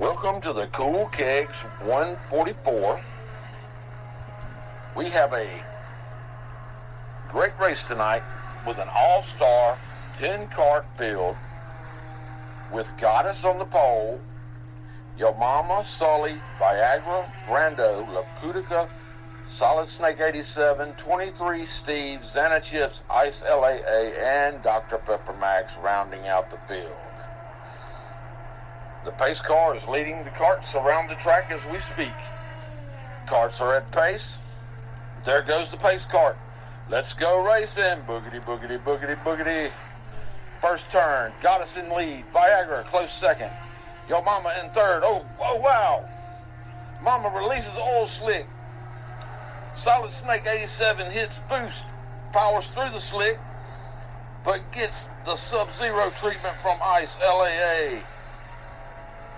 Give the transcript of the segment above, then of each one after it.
Welcome to the Cool Kegs 144. We have a great race tonight with an all-star 10-cart field with Goddess on the pole, Yo Mama, Sully, Viagra, Brando, La Cutica, Solid Snake 87, 23 Steve, Xana Chips, Ice LAA, and Dr. Pepper Max rounding out the field. The pace car is leading the carts around the track as we speak. Carts are at pace. There goes the pace cart. Let's go racing. Boogity, boogity, boogity, boogity. First turn. Goddess in lead. Viagra close second. Yo Mama in third. Oh, oh wow. Mama releases oil slick. Solid Snake 87 hits boost. Powers through the slick. But gets the sub-zero treatment from Ice LAA.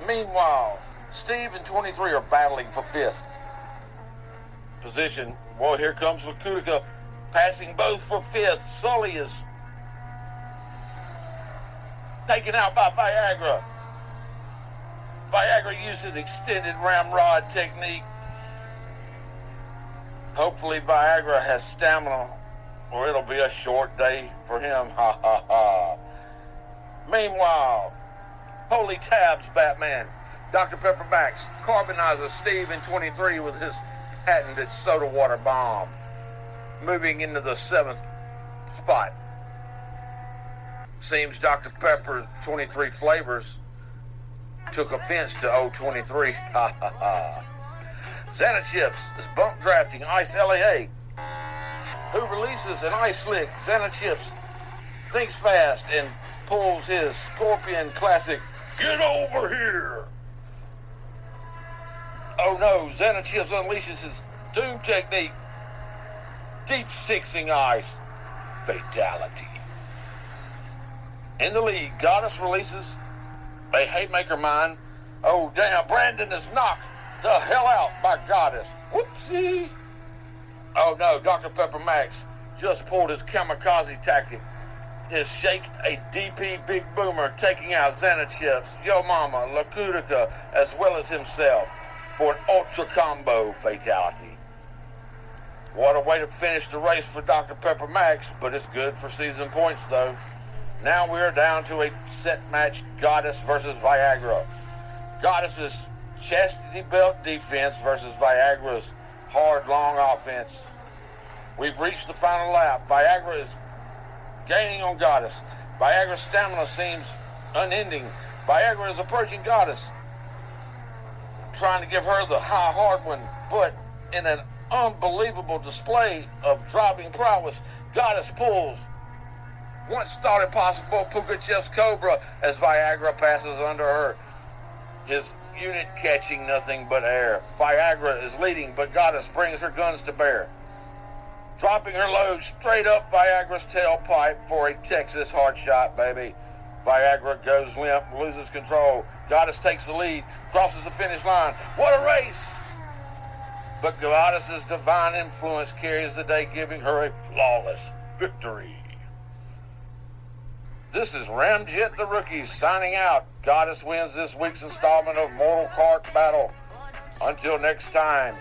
Meanwhile, Steve and 23 are battling for fifth position. Well, here comes Lakutica passing both for fifth. Sully is taken out by Viagra. Viagra uses extended ramrod technique. Hopefully, Viagra has stamina, or it'll be a short day for him. Ha ha ha. Meanwhile, Holy Tabs, Batman. Dr. Pepper Max, Carbonizer Steve in 23 with his patented soda water bomb. Moving into the seventh spot. Seems Dr. Pepper 23 flavors took offense to 023. Ha. Xana Chips is bump drafting Ice LAA, who releases an ice slick. Xana Chips thinks fast and pulls his Scorpion Classic. Get over here! Oh no, Xana Chips unleashes his Doom technique. Deep sixing ice. Fatality. In the lead, Goddess releases a Haymaker Mine. Oh damn, Brandon is knocked the hell out by Goddess. Whoopsie. Oh no, Dr. Pepper Max just pulled his kamikaze tactic. His shake a DP Big Boomer taking out Xana Chips, Yo Mama, Lakutica, as well as himself for an ultra combo fatality. What a way to finish the race for Dr. Pepper Max, but it's good for season points though. Now we're down to a set match Goddess versus Viagra. Goddess's chastity belt defense versus Viagra's hard, long offense. We've reached the final lap. Viagra is gaining on Goddess. Viagra's stamina seems unending. Viagra is approaching Goddess, trying to give her the high, hard one, but in an unbelievable display of driving prowess, Goddess pulls once thought impossible Pugachev's Cobra as Viagra passes under her. His unit catching nothing but air. Viagra is leading, but Goddess brings her guns to bear. Dropping her load straight up Viagra's tailpipe for a Texas hard shot, baby. Viagra goes limp, loses control. Goddess takes the lead, crosses the finish line. What a race! But Goddess's divine influence carries the day, giving her a flawless victory. This is Ramjet the Rookie signing out. Goddess wins this week's installment of Mortal Kart Battle. Until next time,